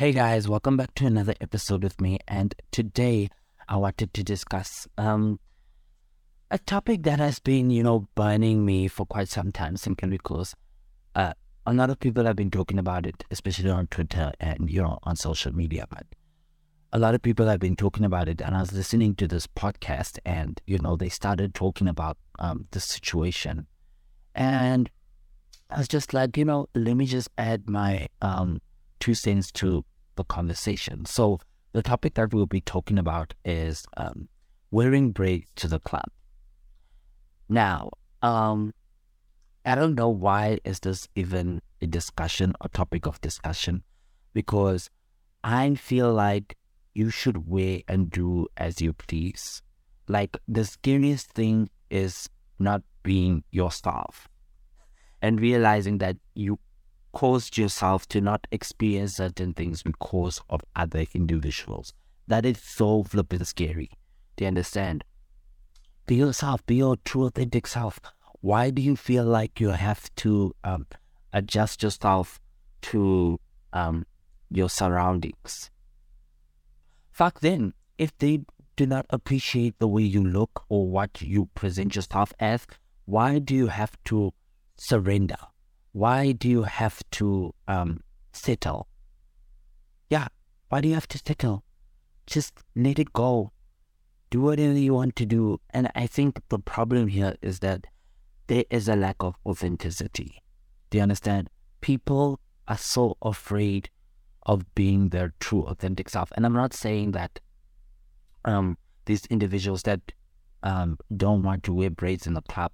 Hey guys, welcome back to another episode with me. And today I wanted to discuss um, a topic that has been, you know, burning me for quite some time simply because uh, a lot of people have been talking about it, especially on Twitter and, you know, on social media. But a lot of people have been talking about it. And I was listening to this podcast and, you know, they started talking about um, the situation. And I was just like, you know, let me just add my um, two cents to the conversation. So the topic that we'll be talking about is um, wearing braids to the club. Now, um, I don't know why is this even a discussion, a topic of discussion, because I feel like you should wear and do as you please. Like the scariest thing is not being yourself and realizing that you caused yourself to not experience certain things because of other individuals. That is so flippin' scary. Do you understand? Be yourself, be your true authentic self. Why do you feel like you have to um, adjust yourself to um, your surroundings? Fuck them. If they do not appreciate the way you look or what you present yourself as, why do you have to surrender? Why do you have to um, settle? Yeah, why do you have to settle? Just let it go. Do whatever you want to do. And I think the problem here is that there is a lack of authenticity. Do you understand? People are so afraid of being their true authentic self. And I'm not saying that um, these individuals that um, don't want to wear braids in the club,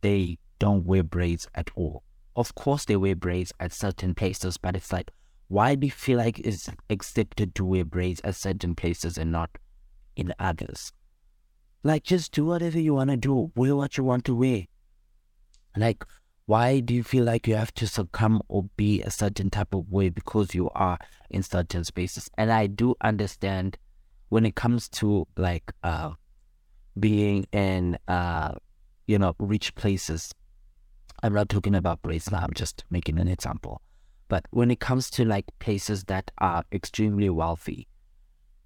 they don't wear braids at all. Of course, they wear braids at certain places, but it's like, why do you feel like it's accepted to wear braids at certain places and not in others? Like, just do whatever you want to do, wear what you want to wear. Like, why do you feel like you have to succumb or be a certain type of way because you are in certain spaces? And I do understand when it comes to like uh being in uh you know rich places. I'm not talking about now, I'm just making an example. But when it comes to like places that are extremely wealthy,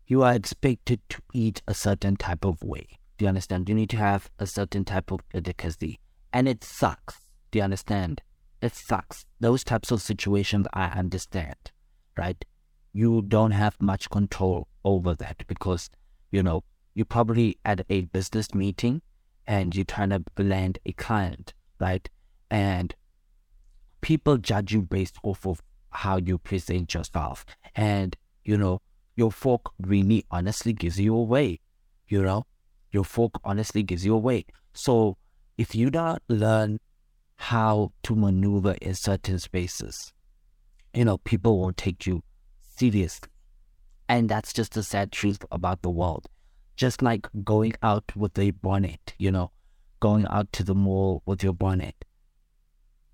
you are expected to eat a certain type of way. Do you understand? You need to have a certain type of delicacy. And it sucks do you understand? It sucks. Those types of situations I understand, right? You don't have much control over that because, you know, you're probably at a business meeting and you're trying to land a client, right? And people judge you based off of how you present yourself. And, you know, your fork really honestly gives you away. You know, your fork honestly gives you away. So if you don't learn how to maneuver in certain spaces. You know, people won't take you seriously. And that's just the sad truth about the world. Just like going out with a bonnet, you know, going out to the mall with your bonnet.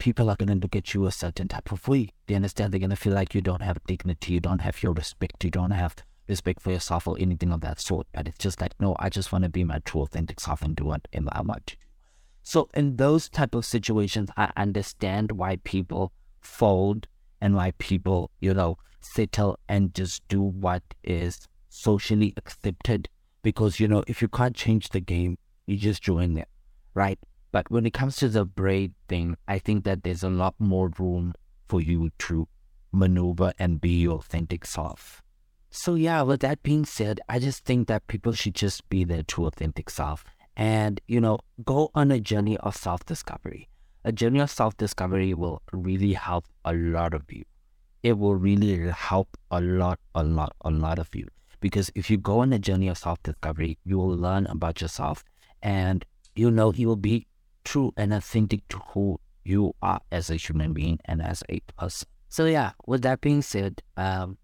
People are going to look at you a certain type of way. They understand they're going to feel like you don't have dignity, you don't have your respect, you don't have respect for yourself or anything of that sort. But it's just like, no, I just want to be my true authentic self and do what I want to so in those type of situations, I understand why people fold and why people, you know, settle and just do what is socially accepted. Because, you know, if you can't change the game, you just join it, right? But when it comes to the braid thing, I think that there's a lot more room for you to maneuver and be your authentic self. So yeah, with that being said, I just think that people should just be their true authentic self and you know go on a journey of self-discovery. A journey of self-discovery will really help a lot of you. It will really help a lot a lot a lot of you. Because if you go on a journey of self-discovery you will learn about yourself and you know you will be true and authentic to who you are as a human being and as a person so yeah with that being said um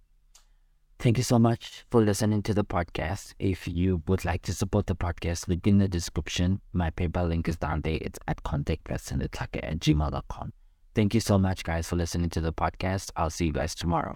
Thank you so much for listening to the podcast. If you would like to support the podcast, link in the description. My PayPal link is down there. It's at contactprestonletlhake at gmail.com. Thank you so much, guys, for listening to the podcast. I'll see you guys tomorrow.